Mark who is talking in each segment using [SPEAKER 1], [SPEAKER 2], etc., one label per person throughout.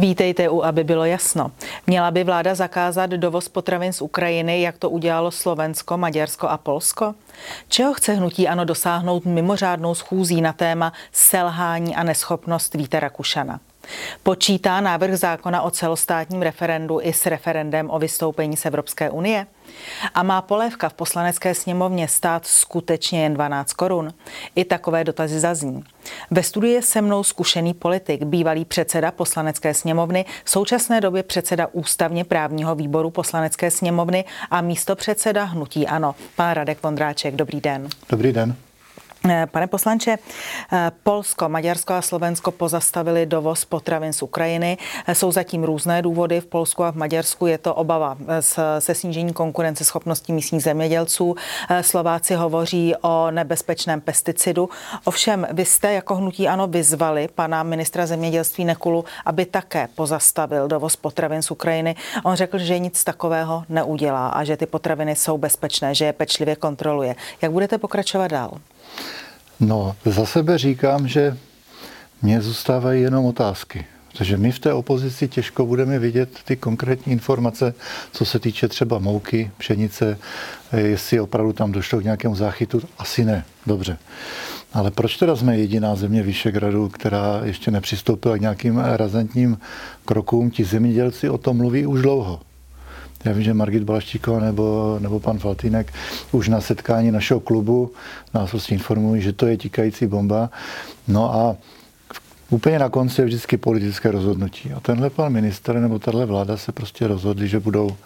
[SPEAKER 1] Vítejte u, aby bylo jasno. Měla by vláda zakázat dovoz potravin z Ukrajiny, jak to udělalo Slovensko, Maďarsko a Polsko? Čeho chce hnutí ano dosáhnout mimořádnou schůzí na téma selhání a neschopnost Víta Rakušana? Počítá návrh zákona o celostátním referendu i s referendem o vystoupení z Evropské unie? A má polévka v poslanecké sněmovně stát skutečně jen 12 korun? I takové dotazy zazní. Ve studiu je se mnou zkušený politik, bývalý předseda poslanecké sněmovny, v současné době předseda ústavně právního výboru poslanecké sněmovny a místo předseda Hnutí Ano. Pan Radek Vondráček, dobrý den.
[SPEAKER 2] Dobrý den.
[SPEAKER 1] Eh, pane poslanče, eh, Polsko, Maďarsko a Slovensko pozastavili dovoz potravin z Ukrajiny. Eh, jsou zatím různé důvody. V Polsku a v Maďarsku je to obava se snížení konkurenceschopnosti místních zemědělců. Slováci hovoří o nebezpečném pesticidu. Ovšem, vy jste jako hnutí ano vyzvali pana ministra zemědělství Nekulu, aby také pozastavil dovoz potravin z Ukrajiny. On řekl, že nic takového neudělá a že ty potraviny jsou bezpečné, že je pečlivě kontroluje. Jak budete pokračovat dál?
[SPEAKER 2] No, za sebe říkám, že mě zůstávají jenom otázky. Protože my v té opozici těžko budeme vidět ty konkrétní informace, co se týče třeba mouky, pšenice, jestli opravdu tam došlo k nějakému záchytu. Asi ne, dobře. Ale proč teda jsme jediná země Vyšegradu, která ještě nepřistoupila k nějakým razantním krokům? Ti zemědělci o tom mluví už dlouho. Já vím, že Margit Balaštíková nebo, nebo pan Faltýnek už na setkání našeho klubu nás prostě informují, že to je tikající bomba. No a úplně na konci je vždycky politické rozhodnutí. A tenhle pan minister nebo tahle vláda se prostě rozhodli, že budou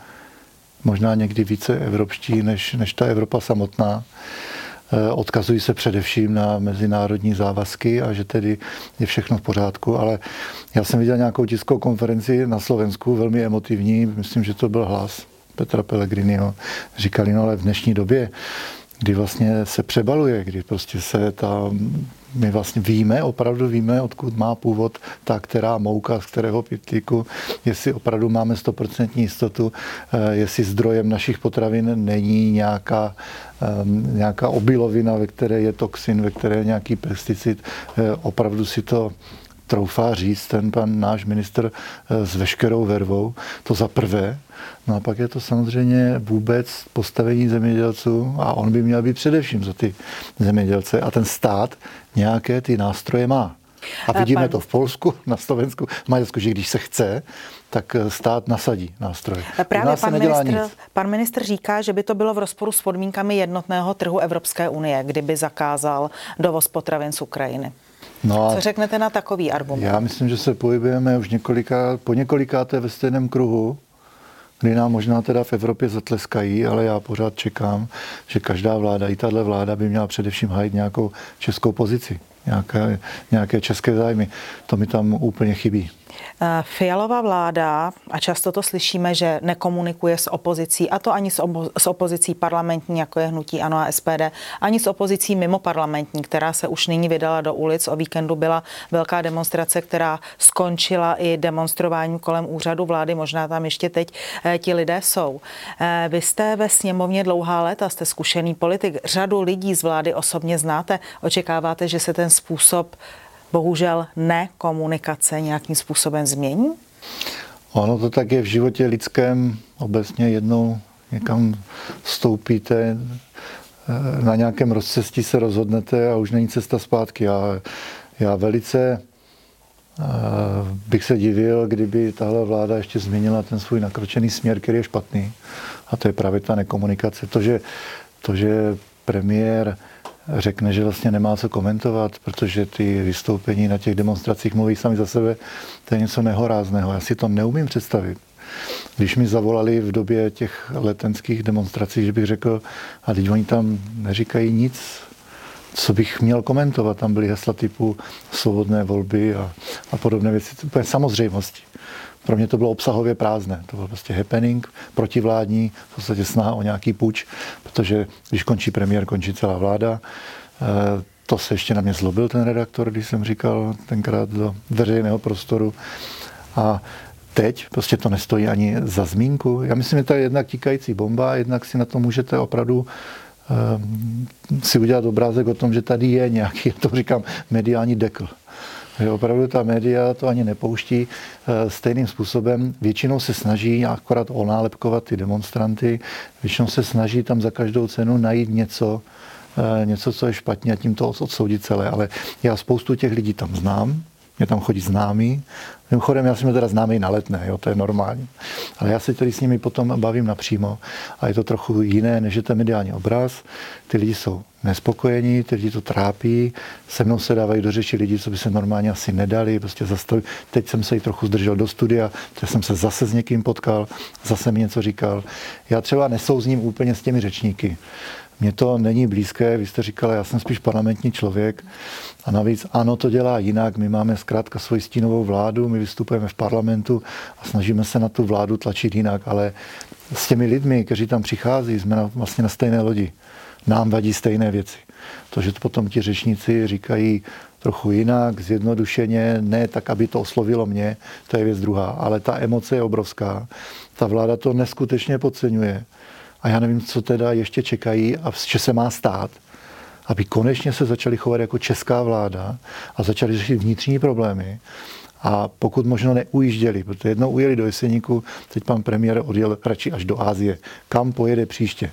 [SPEAKER 2] možná někdy více evropští než, než ta Evropa samotná. Eh, odkazují se především na mezinárodní závazky a že tedy je všechno v pořádku, ale já jsem viděl nějakou tiskovou konferenci na Slovensku, velmi emotivní, myslím, že to byl hlas Petra Pellegriniho. Říkali, no ale v dnešní době kdy vlastně se přebaluje, kdy prostě se ta, my vlastně víme, opravdu víme, odkud má původ ta, která mouka, z kterého pitlíku, jestli opravdu máme 100% jistotu, eh, jestli zdrojem našich potravin není nějaká, ehm, nějaká obilovina, ve které je toxin, ve které je nějaký pesticid, eh, opravdu si to troufá říct ten pan náš minister eh, s veškerou vervou. To za prvé. No a pak je to samozřejmě vůbec postavení zemědělců a on by měl být především za ty zemědělce a ten stát nějaké ty nástroje má. A vidíme pan... to v Polsku, na Slovensku, v Maďarsku, že když se chce, tak eh, stát nasadí nástroje.
[SPEAKER 1] Právě pan ministr, pan ministr říká, že by to bylo v rozporu s podmínkami jednotného trhu Evropské unie, kdyby zakázal dovoz potravin z Ukrajiny. No Co řeknete na takový argument?
[SPEAKER 2] Já myslím, že se pohybujeme už několika, po několikáté ve stejném kruhu, kdy nám možná teda v Evropě zatleskají, ale já pořád čekám, že každá vláda, i tahle vláda by měla především hájit nějakou českou pozici, nějaké, nějaké české zájmy. To mi tam úplně chybí.
[SPEAKER 1] Eh, Fialová vláda, a často to slyšíme, že nekomunikuje s opozicí, a to ani s, obo- s opozicí parlamentní, jako je Hnutí Ano a SPD, ani s opozicí mimo parlamentní, která se už nyní vydala do ulic. O víkendu byla velká demonstrace, která skončila i demonstrováním kolem úřadu vlády. Možná tam ještě teď eh, ti lidé jsou. Eh, vy jste ve sněmovně dlouhá léta, jste zkušený politik, řadu lidí z vlády osobně znáte. Očekáváte, že se ten způsob bohužel nekomunikace nějakým způsobem změní?
[SPEAKER 2] Ono to tak je v životě lidském obecně jednou někam vstoupíte, eh, na nějakém rozcestí se rozhodnete a už není cesta zpátky. Já, já velice eh, bych se divil, kdyby tahle vláda ještě změnila ten svůj nakročený směr, který je špatný. A to je právě ta nekomunikace. To, že, to, že premiér řekne, že vlastně nemá co komentovat, protože ty vystoupení na těch demonstracích mluví sami za sebe, to je něco nehorázného. Já si to neumím představit. Když mi zavolali v době těch letenských demonstrací, že bych řekl, a teď oni tam neříkají nic, co bych měl komentovat. Tam byly hesla typu svobodné volby a, a podobné věci. To je samozřejmosti. Pro mě to bylo obsahově prázdné. To byl prostě happening, protivládní, v podstatě snaha o nějaký půjč, protože když končí premiér, končí celá vláda. Eh, to se ještě na mě zlobil ten redaktor, když jsem říkal tenkrát do veřejného prostoru. A teď prostě to nestojí ani za zmínku. Já myslím, že to je jednak tíkající bomba, jednak si na to můžete opravdu si udělat obrázek o tom, že tady je nějaký, já to říkám, mediální dekl Že opravdu ta média to ani nepouští eh, stejným způsobem. Většinou se snaží akorát onálepkovat ty demonstranty, většinou se snaží tam za každou cenu najít něco, eh, něco, co je špatně a tím to odsoudit celé. Ale já spoustu těch lidí tam znám, mě tam chodí známí. Mimochodem, já jsem teda známý na letné, jo, to je normální. Ale já se tady s nimi potom bavím napřímo a je to trochu jiné, než je ten mediální obraz. Ty lidi jsou nespokojení, ty lidi to trápí, se mnou se dávají do řeči lidi, co by se normálně asi nedali, prostě zastaví. Teď jsem se jí trochu zdržel do studia, teď jsem se zase s někým potkal, zase mi něco říkal. Já třeba nesouzním úplně s těmi řečníky. Mně to není blízké, vy jste říkal, já jsem spíš parlamentní člověk a navíc ano, to dělá jinak. My máme zkrátka svoji stínovou vládu, my vystupujeme v parlamentu a snažíme se na tu vládu tlačit jinak, ale s těmi lidmi, kteří tam přichází, jsme na, vlastně na stejné lodi. Nám vadí stejné věci. To, že to potom ti řečníci říkají trochu jinak, zjednodušeně, ne tak, aby to oslovilo mě, to je věc druhá. Ale ta emoce je obrovská. Ta vláda to neskutečně podceňuje. A já nevím, co teda ještě čekají a co se má stát, aby konečně se začali chovat jako česká vláda a začali řešit vnitřní problémy. A pokud možno neujížděli, protože jednou ujeli do Jeseníku, teď pan premiér odjel radši až do Ázie. Kam pojede příště?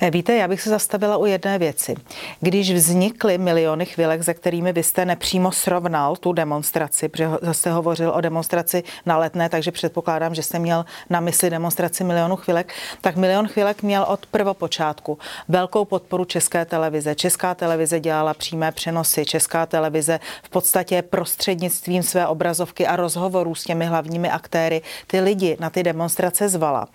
[SPEAKER 1] Eh, víte, já bych se zastavila u jedné věci. Když vznikly miliony chvilek, ze kterými vy jste nepřímo srovnal tu demonstraci, protože jste hovořil o demonstraci na letné, takže předpokládám, že jste měl na mysli demonstraci milionu chvilek, tak milion chvilek měl od prvopočátku velkou podporu České televize. Česká televize dělala přímé přenosy, Česká televize v podstatě prostřednictvím své obrazovky a rozhovorů s těmi hlavními aktéry ty lidi na ty demonstrace zvala.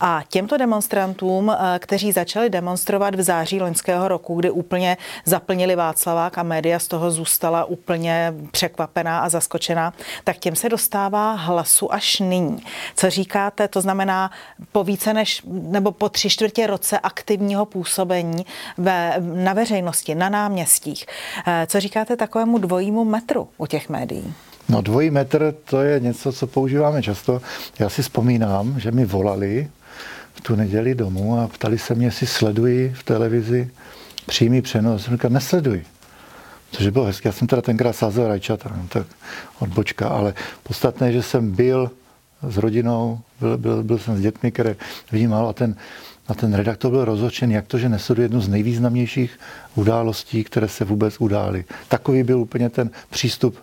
[SPEAKER 1] A těmto demonstrantům, eh, kteří začali začali demonstrovat v září loňského roku, kdy úplně zaplnili Václavák a média z toho zůstala úplně překvapená a zaskočená, tak těm se dostává hlasu až nyní. Co říkáte, to znamená po více než, nebo po tři čtvrtě roce aktivního působení ve, na veřejnosti, na náměstích. Eh, co říkáte takovému dvojímu metru u těch médií?
[SPEAKER 2] No dvojí metr to je něco, co používáme často. Já si vzpomínám, že mi volali v tu neděli domů a ptali se mě, jestli sleduji v televizi přímý přenos. Jsem říkal, nesleduji. Což bylo hezké. Já jsem teda tenkrát sázel rajčata, no, tak odbočka, ale podstatné, že jsem byl s rodinou, byl, byl, byl jsem s dětmi, které málo a ten, a ten redaktor byl rozhočen, jak to, že nesleduje jednu z nejvýznamnějších událostí, které se vůbec udály. Takový byl úplně ten přístup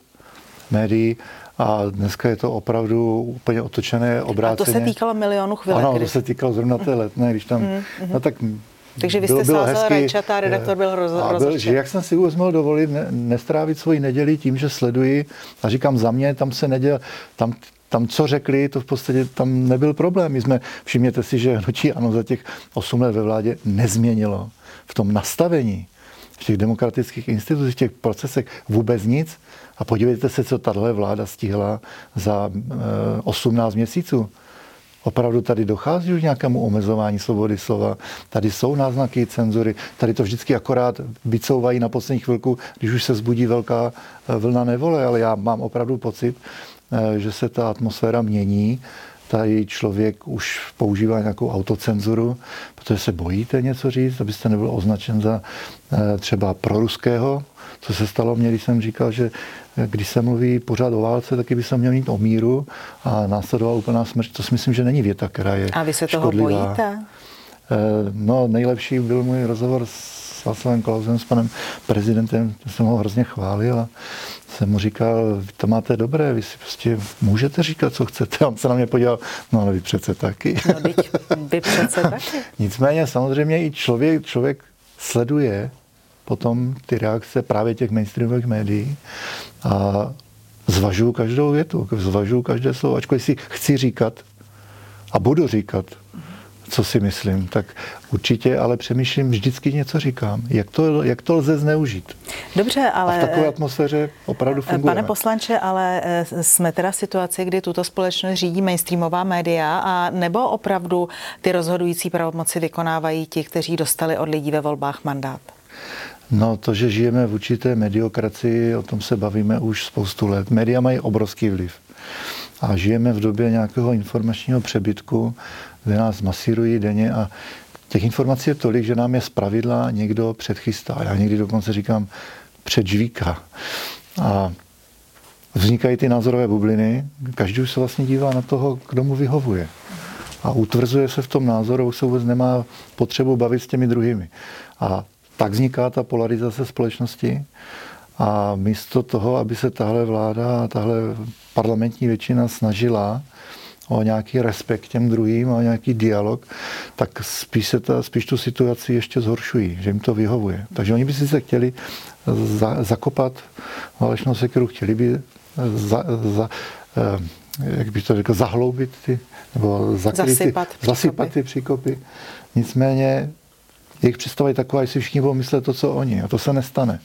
[SPEAKER 2] médií a dneska je to opravdu úplně otočené, obráceně.
[SPEAKER 1] A to se týkalo milionu chvilek.
[SPEAKER 2] Ano, to se týkalo zrovna té letné, když tam, mm-hmm. no tak
[SPEAKER 1] takže vy jste bylo sázel rajčata a redaktor byl roz, a byl,
[SPEAKER 2] že Jak jsem si mohl dovolit ne, nestrávit svoji neděli tím, že sleduji a říkám za mě, tam se neděl, tam, tam co řekli, to v podstatě tam nebyl problém. My jsme, všimněte si, že hnutí ano za těch 8 let ve vládě nezměnilo v tom nastavení, v těch demokratických institucích, v těch procesech vůbec nic. A podívejte se, co tahle vláda stihla za 18 eh, měsíců. Opravdu tady dochází už nějakému omezování svobody slova. Tady jsou náznaky cenzury. Tady to vždycky akorát vycouvají na poslední chvilku, když už se zbudí velká eh, vlna nevole. Ale já mám opravdu pocit, eh, že se ta atmosféra mění. Tady člověk už používá nějakou autocenzuru, protože se bojíte něco říct, abyste nebyl označen za třeba proruského co se stalo mně, když jsem říkal, že když se mluví pořád o válce, taky by se měl mít o míru a následovala úplná smrt. To si myslím, že není věta, která je
[SPEAKER 1] A vy se toho
[SPEAKER 2] škodlivá.
[SPEAKER 1] bojíte?
[SPEAKER 2] Eh, no, nejlepší byl můj rozhovor s Václavem Klausem, s panem prezidentem, to jsem ho hrozně chválil a jsem mu říkal, vy to máte dobré, vy si prostě můžete říkat, co chcete. A on se na mě podíval, no ale vy přece taky.
[SPEAKER 1] No, vy přece taky.
[SPEAKER 2] Nicméně samozřejmě i člověk, člověk sleduje potom ty reakce právě těch mainstreamových médií a zvažuju každou větu, zvažuju každé slovo, ačkoliv si chci říkat a budu říkat, co si myslím, tak určitě ale přemýšlím, vždycky něco říkám. Jak to, jak to lze zneužít?
[SPEAKER 1] Dobře, ale...
[SPEAKER 2] A v takové atmosféře opravdu funguje.
[SPEAKER 1] Pane poslanče, ale eh, jsme teda v situaci, kdy tuto společnost řídí mainstreamová média a nebo opravdu ty rozhodující pravomoci vykonávají ti, kteří dostali od lidí ve volbách mandát?
[SPEAKER 2] No to, že žijeme v určité mediokracii, o tom se bavíme už spoustu let. Média mají obrovský vliv. A žijeme v době nějakého informačního přebytku, kde nás masírují denně a těch informací je tolik, že nám je zpravidla někdo předchystá. Já někdy dokonce říkám předžvíka. A vznikají ty názorové bubliny, každý už se vlastně dívá na toho, kdo mu vyhovuje. A utvrzuje se v tom názoru, už se vůbec nemá potřebu bavit s těmi druhými. A tak vzniká ta polarizace společnosti. A místo toho, aby se tahle vláda a tahle parlamentní většina snažila o nějaký respekt těm druhým, o nějaký dialog, tak spíš, se ta, spíš tu situaci ještě zhoršují, že jim to vyhovuje. Takže oni by si se chtěli za, zakopat válečnou sekeru, chtěli by za, za, eh, jak bych to řekl, zahloubit ty, nebo
[SPEAKER 1] zakryt zasypat,
[SPEAKER 2] ty, zasypat ty příkopy. Nicméně jejich představa je taková, jestli všichni budou myslet to, co oni. A to se nestane.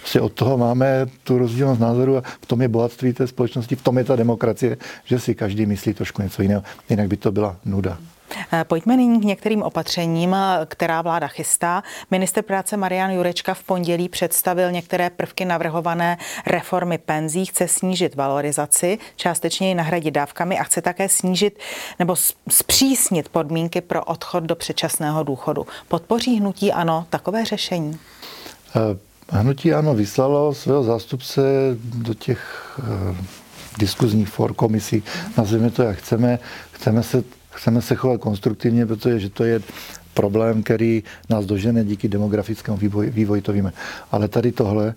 [SPEAKER 2] Prostě od toho máme tu rozdílnost názoru a v tom je bohatství té společnosti, v tom je ta demokracie, že si každý myslí trošku něco jiného. Jinak by to byla nuda.
[SPEAKER 1] Pojďme nyní k některým opatřením, která vláda chystá. Minister práce Marian Jurečka v pondělí představil některé prvky navrhované reformy penzí, chce snížit valorizaci, částečně ji nahradit dávkami a chce také snížit nebo zpřísnit podmínky pro odchod do předčasného důchodu. Podpoří hnutí ano takové řešení?
[SPEAKER 2] Uh Hnutí ano vyslalo svého zástupce do těch uh, diskuzních for, komisí, nazveme to, jak chceme. Chceme se, chceme se chovat konstruktivně, protože že to je problém, který nás dožene díky demografickému vývoji, vývoji, to víme. Ale tady tohle,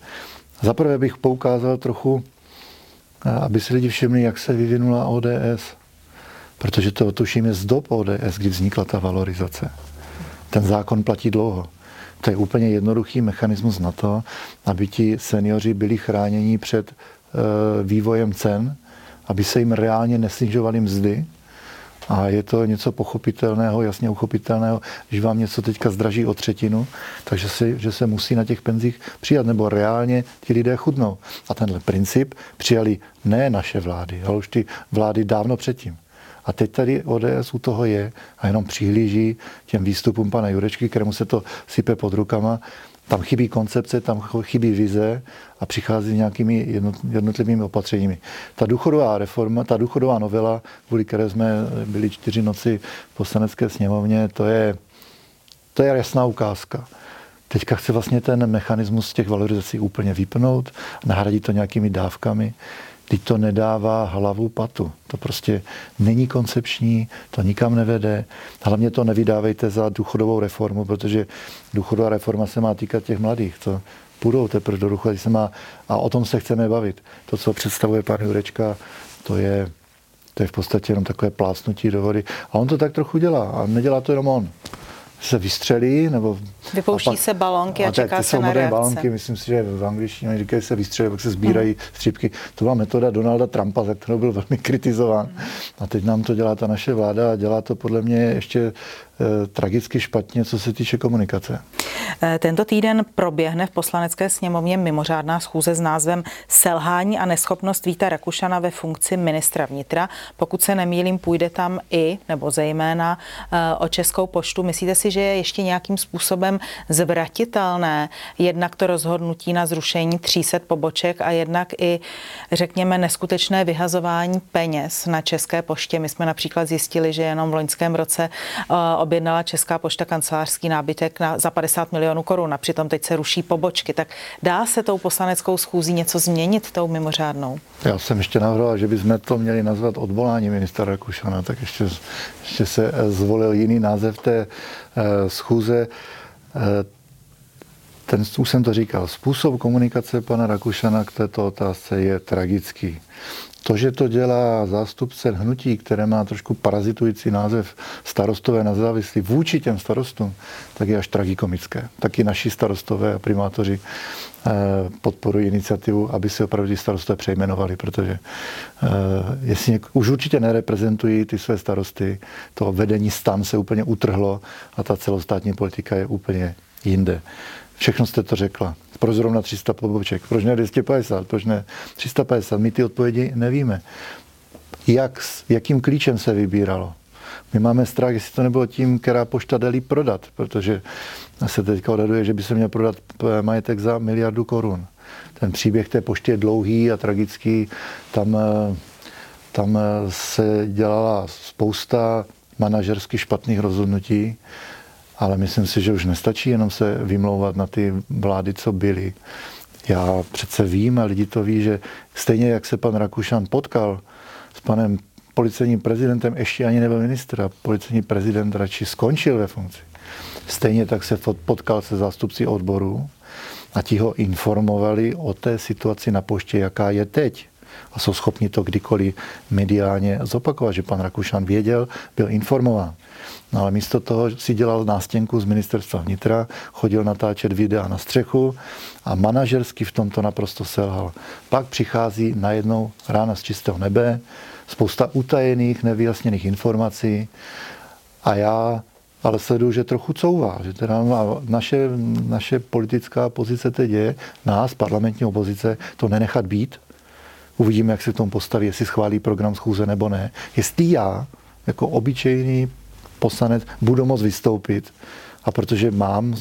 [SPEAKER 2] zaprvé bych poukázal trochu, eh, aby si lidi všimli, jak se vyvinula ODS. Protože to tuším z dob ODS, kdy vznikla ta valorizace. Ten zákon platí dlouho. To je úplně jednoduchý mechanismus na to, aby ti seniori byli chráněni před eh, vývojem cen, aby se jim reálně nesnižovaly mzdy. A je to něco pochopitelného, jasně uchopitelného, když vám něco teďka zdraží o třetinu, takže se, že se musí na těch penzích přijat, nebo reálně ti lidé chudnou. A tenhle princip přijali ne naše vlády, ale už ty vlády dávno předtím. A teď tady ODS u toho je a jenom přihlíží těm výstupům pana Jurečky, kterému se to sype pod rukama. Tam chybí koncepce, tam chybí vize a přichází nějakými jednotlivými opatřeními. Ta důchodová reforma, ta důchodová novela, kvůli které jsme byli čtyři noci v poslanecké sněmovně, to je, to je jasná ukázka. Teďka chce vlastně ten mechanismus těch valorizací úplně vypnout, nahradit to nějakými dávkami. Teď to nedává hlavu patu. To prostě není koncepční, to nikam nevede. Hlavně to nevydávejte za důchodovou reformu, protože důchodová reforma se má týkat těch mladých. To půjdou teprve do důchodu, se má, a o tom se chceme bavit. To, co představuje pan Jurečka, to je, to je v podstatě jenom takové plácnutí do vody. A on to tak trochu dělá. A nedělá to jenom on se vystřelí, nebo...
[SPEAKER 1] Vypouští a pak, se balonky a, a čeká se na
[SPEAKER 2] reakce. balonky, myslím si, že v angličtině říkají se vystřelí, pak se sbírají hmm. střípky. To byla metoda Donalda Trumpa, za kterou byl velmi kritizován. Hmm. A teď nám to dělá ta naše vláda a dělá to podle mě ještě tragicky špatně, co se týče komunikace.
[SPEAKER 1] Eh, tento týden proběhne v poslanecké sněmovně mimořádná schůze s názvem Selhání a neschopnost Víta Rakušana ve funkci ministra vnitra. Pokud se nemýlím, půjde tam i, nebo zejména eh, o Českou poštu. Myslíte si, že je ještě nějakým způsobem zvratitelné jednak to rozhodnutí na zrušení 300 poboček a jednak i, řekněme, neskutečné vyhazování peněz na České poště? My jsme například zjistili, že jenom v loňském roce objednala Česká pošta kancelářský nábytek na, za 50 milionů korun a přitom teď se ruší pobočky. Tak dá se tou poslaneckou schůzí něco změnit, tou mimořádnou?
[SPEAKER 2] Já jsem ještě navrhoval, že bychom to měli nazvat odvolání ministra Rakušana, tak ještě, ještě se eh, zvolil jiný název té uh, schůze. Uh, ten, už jsem to říkal, způsob komunikace pana Rakušana k této otázce je tragický. To, že to dělá zástupce hnutí, které má trošku parazitující název starostové na závislí vůči těm starostům, tak je až tragikomické. Taky naši starostové a primátoři eh, podporují iniciativu, aby se opravdu starostové přejmenovali, protože eh, jestli něk- už určitě nereprezentují ty své starosty, to vedení stan se úplně utrhlo a ta celostátní politika je úplně jinde. Všechno jste to řekla. Proč zrovna 300 poboček? Proč ne 250? Proč ne 350? My ty odpovědi nevíme. Jak, jakým klíčem se vybíralo? My máme strach, jestli to nebylo tím, která pošta jde prodat, protože se teďka odhaduje, že by se měl prodat majetek za miliardu korun. Ten příběh té pošty je dlouhý a tragický. Tam, tam se dělala spousta manažersky špatných rozhodnutí ale myslím si, že už nestačí jenom se vymlouvat na ty vlády, co byly. Já přece vím a lidi to ví, že stejně jak se pan Rakušan potkal s panem policejním prezidentem, ještě ani nebyl ministr a policejní prezident radši skončil ve funkci. Stejně tak se potkal se zástupci odboru a ti ho informovali o té situaci na poště, jaká je teď. A jsou schopni to kdykoliv mediálně zopakovat, že pan Rakušan věděl, byl informován. No ale místo toho si dělal nástěnku z ministerstva vnitra, chodil natáčet videa na střechu a manažersky v tomto naprosto selhal. Pak přichází najednou rána z čistého nebe, spousta utajených, nevyjasněných informací a já ale sleduju, že trochu couvá, že teda naše, naše politická pozice teď je, nás, parlamentní opozice, to nenechat být. Uvidíme, jak se k tomu postaví, jestli schválí program schůze nebo ne. Jestli já, jako obyčejný poslanec, budu moct vystoupit, a protože mám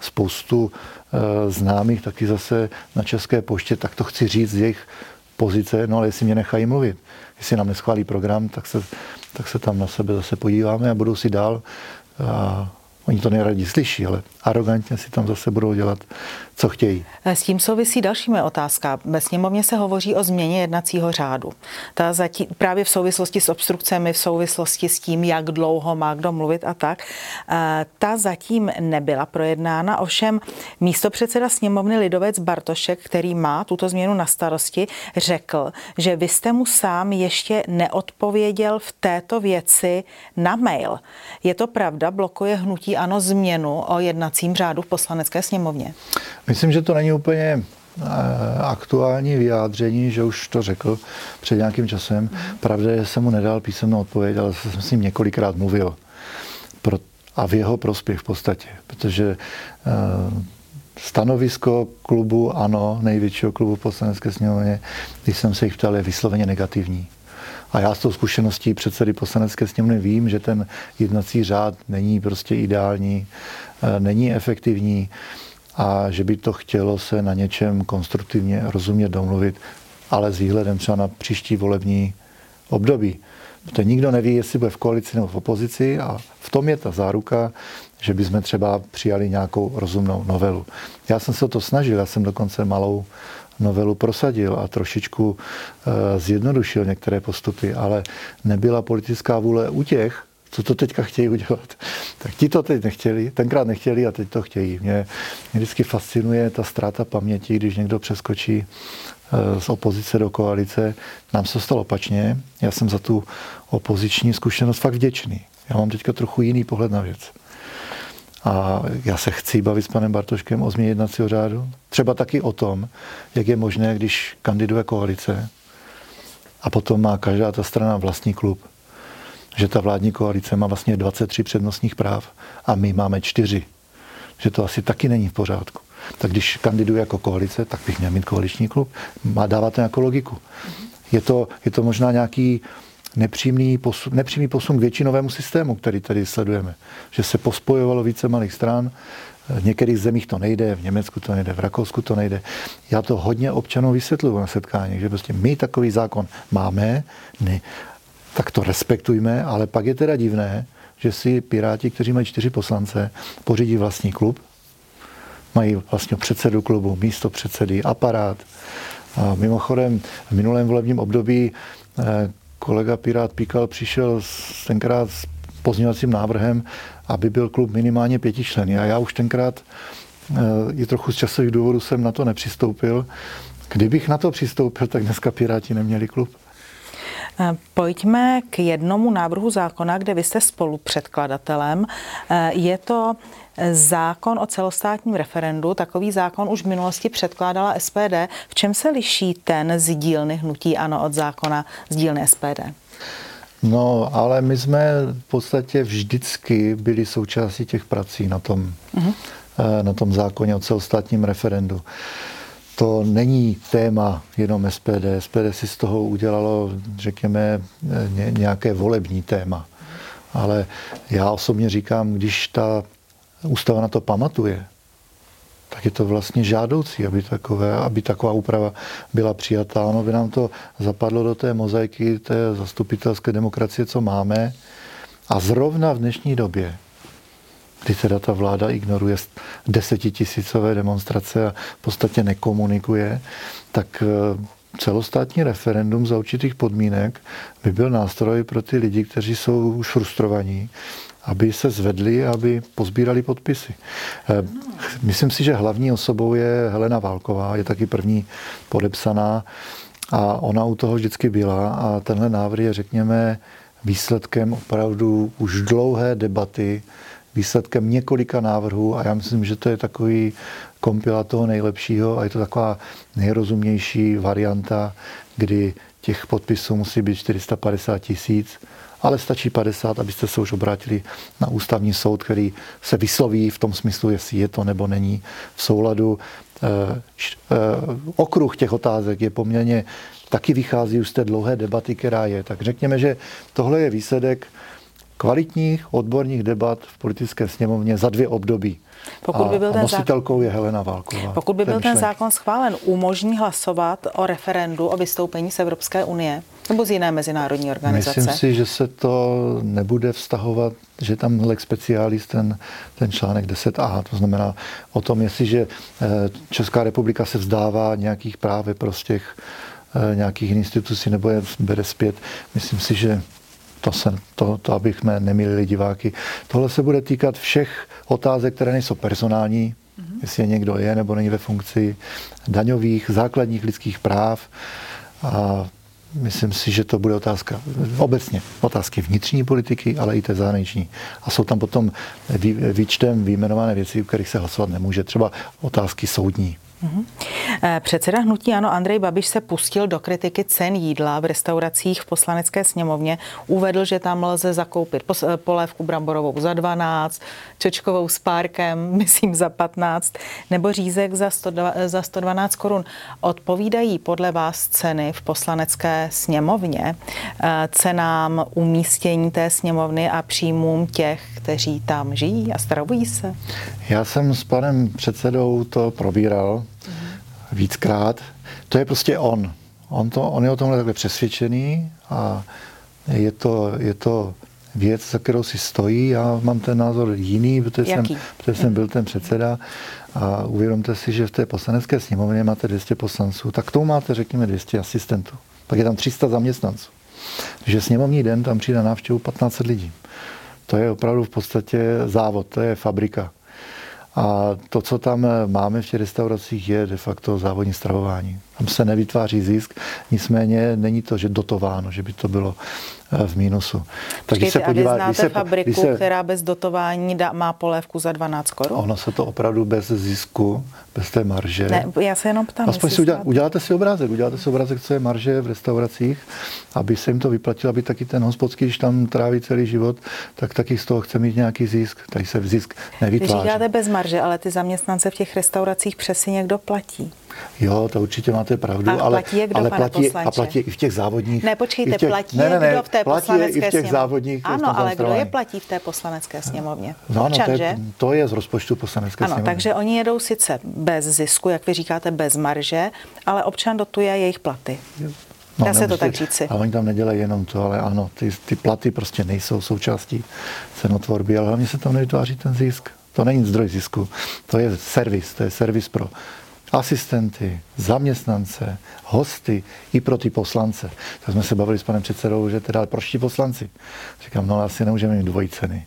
[SPEAKER 2] spoustu e, známých taky zase na České poště, tak to chci říct z jejich pozice, no ale jestli mě nechají mluvit, jestli nám neschválí program, tak se, tak se tam na sebe zase podíváme a budou si dál a Oni to nejraději slyší, ale arrogantně si tam zase budou dělat, co chtějí.
[SPEAKER 1] S tím souvisí další moje otázka. Ve sněmovně se hovoří o změně jednacího řádu. Ta zatím, právě v souvislosti s obstrukcemi, v souvislosti s tím, jak dlouho má kdo mluvit a tak. Ta zatím nebyla projednána, ovšem místo předseda sněmovny Lidovec Bartošek, který má tuto změnu na starosti, řekl, že vy jste mu sám ještě neodpověděl v této věci na mail. Je to pravda? Blokuje hnutí ano změnu o jednacím řádu v poslanecké sněmovně?
[SPEAKER 2] Myslím, že to není úplně eh, aktuální vyjádření, že už to řekl před nějakým časem. Pravda je, že jsem mu nedal písemnou odpověď, ale jsem s ním několikrát mluvil. A v jeho prospěch v podstatě, protože uh, stanovisko klubu ANO, největšího klubu poslanecké sněmovně, když jsem se jich ptal, je vysloveně negativní. A já s tou zkušeností předsedy poslanecké sněmovny vím, že ten jednací řád není prostě ideální, e, není efektivní a že by to chtělo se na něčem konstruktivně rozumět domluvit, ale s výhledem třeba na příští volební období. Protože nikdo neví, jestli bude v koalici nebo v opozici a v tom je ta záruka, že bychom třeba přijali nějakou rozumnou novelu. Já jsem se o to snažil, já jsem dokonce malou novelu prosadil a trošičku eh, zjednodušil některé postupy, ale nebyla politická vůle u těch, co to teďka chtějí udělat. Tak ti to teď nechtěli, tenkrát nechtěli a teď to chtějí. Mě, mě vždycky fascinuje ta ztráta paměti, když někdo přeskočí eh, z opozice do koalice. Nám se stalo opačně. Já jsem za tu opoziční zkušenost fakt vděčný. Já mám teďka trochu jiný pohled na věc. A já se chci bavit s panem Bartoškem o změně jednacího řádu. Třeba taky o tom, jak je možné, když kandiduje koalice a potom má každá ta strana vlastní klub, že ta vládní koalice má vlastně 23 přednostních práv a my máme čtyři. Že to asi taky není v pořádku. Tak když kandiduje jako koalice, tak bych měl mít koaliční klub. Má dávat to jako logiku. Je to, je to možná nějaký nepřímý posun, nepřímý posun k většinovému systému, který tady sledujeme. Že se pospojovalo více malých stran, v některých zemích to nejde, v Německu to nejde, v Rakousku to nejde. Já to hodně občanů vysvětluju na setkáních, že prostě my takový zákon máme, ne, tak to respektujme, ale pak je teda divné, že si Piráti, kteří mají čtyři poslance, pořídí vlastní klub, mají vlastně předsedu klubu, místo předsedy, aparát. A mimochodem v minulém volebním období eh, kolega Pirát Píkal přišel s, tenkrát s pozměňovacím návrhem, aby byl klub minimálně pětičlený. A já už tenkrát eh, i trochu z časových důvodů jsem na to nepřistoupil. Kdybych na to přistoupil, tak dneska Piráti neměli klub.
[SPEAKER 1] Eh, pojďme k jednomu návrhu zákona, kde vy jste spolupředkladatelem. Eh, je to zákon o celostátním referendu. Takový zákon už v minulosti předkládala SPD. V čem se liší ten z dílny hnutí ANO od zákona z dílny SPD?
[SPEAKER 2] No, ale my jsme v podstatě vždycky byli součástí těch prací na tom, uh-huh. na tom zákoně o celostátním referendu. To není téma jenom SPD. SPD si z toho udělalo, řekněme, nějaké volební téma. Ale já osobně říkám, když ta ústava na to pamatuje, tak je to vlastně žádoucí, aby, takové, aby taková úprava byla přijatá. Ono by nám to zapadlo do té mozaiky té zastupitelské demokracie, co máme. A zrovna v dnešní době kdy teda ta vláda ignoruje desetitisícové demonstrace a v podstatě nekomunikuje, tak eh, celostátní referendum za určitých podmínek by byl nástroj pro ty lidi, kteří jsou už frustrovaní, aby se zvedli, aby pozbírali podpisy. Eh, myslím si, že hlavní osobou je Helena Válková, je taky první podepsaná a ona u toho vždycky byla a tenhle návrh je, řekněme, výsledkem opravdu už dlouhé debaty, výsledkem několika návrhů a já myslím, že to je takový kompila toho nejlepšího a je to taková nejrozumnější varianta, kdy těch podpisů musí být 450 tisíc, ale stačí 50, abyste se už obrátili na ústavní soud, který se vysloví v tom smyslu, jestli je to nebo není v souladu. Eh, eh, okruh těch otázek je poměrně taky vychází už z té dlouhé debaty, která je. Tak řekněme, že tohle je výsledek kvalitních odborných debat v politické sněmovně za dvě období. Pokud by byl a ten nositelkou zákon, je Helena Válková.
[SPEAKER 1] Pokud by byl ten, ten zákon schválen, umožní hlasovat o referendu o vystoupení z Evropské unie nebo z jiné mezinárodní organizace?
[SPEAKER 2] Myslím si, že se to nebude vztahovat, že tam lex specialis ten, ten článek 10a, to znamená o tom, jestliže eh, Česká republika se vzdává nějakých práv ve prospěch eh, nějakých institucí nebo je bere zpět. Myslím si, že to, se, to, to abychom nemilili diváky. Tohle se bude týkat všech otázek, které nejsou personální, mm-hmm. jestli je někdo je nebo není ve funkci, daňových, základních lidských práv. A myslím si, že to bude otázka obecně, otázky vnitřní politiky, ale i té zahraniční. A jsou tam potom výčtem výjmenované věci, u kterých se hlasovat nemůže. Třeba otázky soudní. Mhm.
[SPEAKER 1] Eh, předseda hnutí ano Andrej Babiš se pustil do kritiky cen jídla v restauracích v poslanecké sněmovně. Uvedl, že tam lze zakoupit eh, polévku bramborovou za 12, čočkovou s párkem, myslím za 15, nebo řízek za, 100, za 112 korun. Odpovídají podle vás ceny v poslanecké sněmovně eh, cenám umístění té sněmovny a příjmům těch, kteří tam žijí a stravují se?
[SPEAKER 2] Já jsem s panem předsedou to probíral víckrát. To je prostě on. On, to, on je o tomhle takhle přesvědčený a je to, je to věc, za kterou si stojí. Já mám ten názor jiný, protože, jsem, protože jsem byl ten předseda a uvědomte si, že v té poslanecké sněmovně máte 200 poslanců, tak tomu máte, řekněme, 200 asistentů. Pak je tam 300 zaměstnanců. Takže sněmovní den tam přijde na návštěvu 15 lidí. To je opravdu v podstatě závod, to je fabrika. A to, co tam máme v těch restauracích, je de facto závodní stravování. Tam se nevytváří zisk, nicméně není to, že dotováno, že by to bylo eh, v mínusu.
[SPEAKER 1] Tak když se podívá, znáte se, fabriku, se, která bez dotování dá, má polévku za 12 korun?
[SPEAKER 2] Ono se to opravdu bez zisku, bez té marže.
[SPEAKER 1] Ne, já se jenom ptám.
[SPEAKER 2] Aspoň si udělá, uděláte si obrázek, uděláte si obrázek, co je marže v restauracích, aby se jim to vyplatilo, aby taky ten hospodský, když tam tráví celý život, tak taky z toho chce mít nějaký zisk. Tady se zisk nevytváří.
[SPEAKER 1] Vy říkáte bez marže, ale ty zaměstnance v těch restauracích přesně někdo platí.
[SPEAKER 2] Jo, to určitě máte pravdu, a ale,
[SPEAKER 1] platí je kdo,
[SPEAKER 2] ale platí, a platí i v těch závodních.
[SPEAKER 1] Ne, počkejte,
[SPEAKER 2] těch,
[SPEAKER 1] platí ne, ne, ne, kdo v té
[SPEAKER 2] platí
[SPEAKER 1] poslanecké
[SPEAKER 2] i v těch závodních.
[SPEAKER 1] Ano, ale kdo je platí v té poslanecké sněmovně?
[SPEAKER 2] No, ano, to, je, to je z rozpočtu poslanecké
[SPEAKER 1] ano,
[SPEAKER 2] sněmovny.
[SPEAKER 1] takže oni jedou sice bez zisku, jak vy říkáte, bez marže, ale občan dotuje jejich platy. No, Dá se to tak říci.
[SPEAKER 2] Ale oni tam nedělají jenom to, ale ano, ty, ty platy prostě nejsou součástí cenotvorby, ale hlavně se tam nevytváří ten zisk. To není zdroj zisku, to je servis, to je servis pro asistenty, zaměstnance, hosty i pro ty poslance. Tak jsme se bavili s panem předsedou, že teda proč ti poslanci? Říkám, no asi nemůžeme mít dvojí ceny.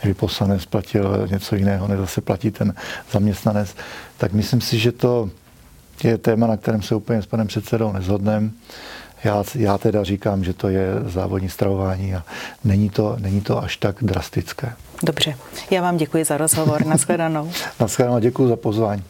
[SPEAKER 2] Kdyby poslanec platil něco jiného, než zase platí ten zaměstnanec. Tak myslím si, že to je téma, na kterém se úplně s panem předsedou nezhodneme. Já, já teda říkám, že to je závodní stravování a není to, není to až tak drastické.
[SPEAKER 1] Dobře, já vám děkuji za rozhovor. Naschledanou.
[SPEAKER 2] Naschledanou, děkuji za pozvání.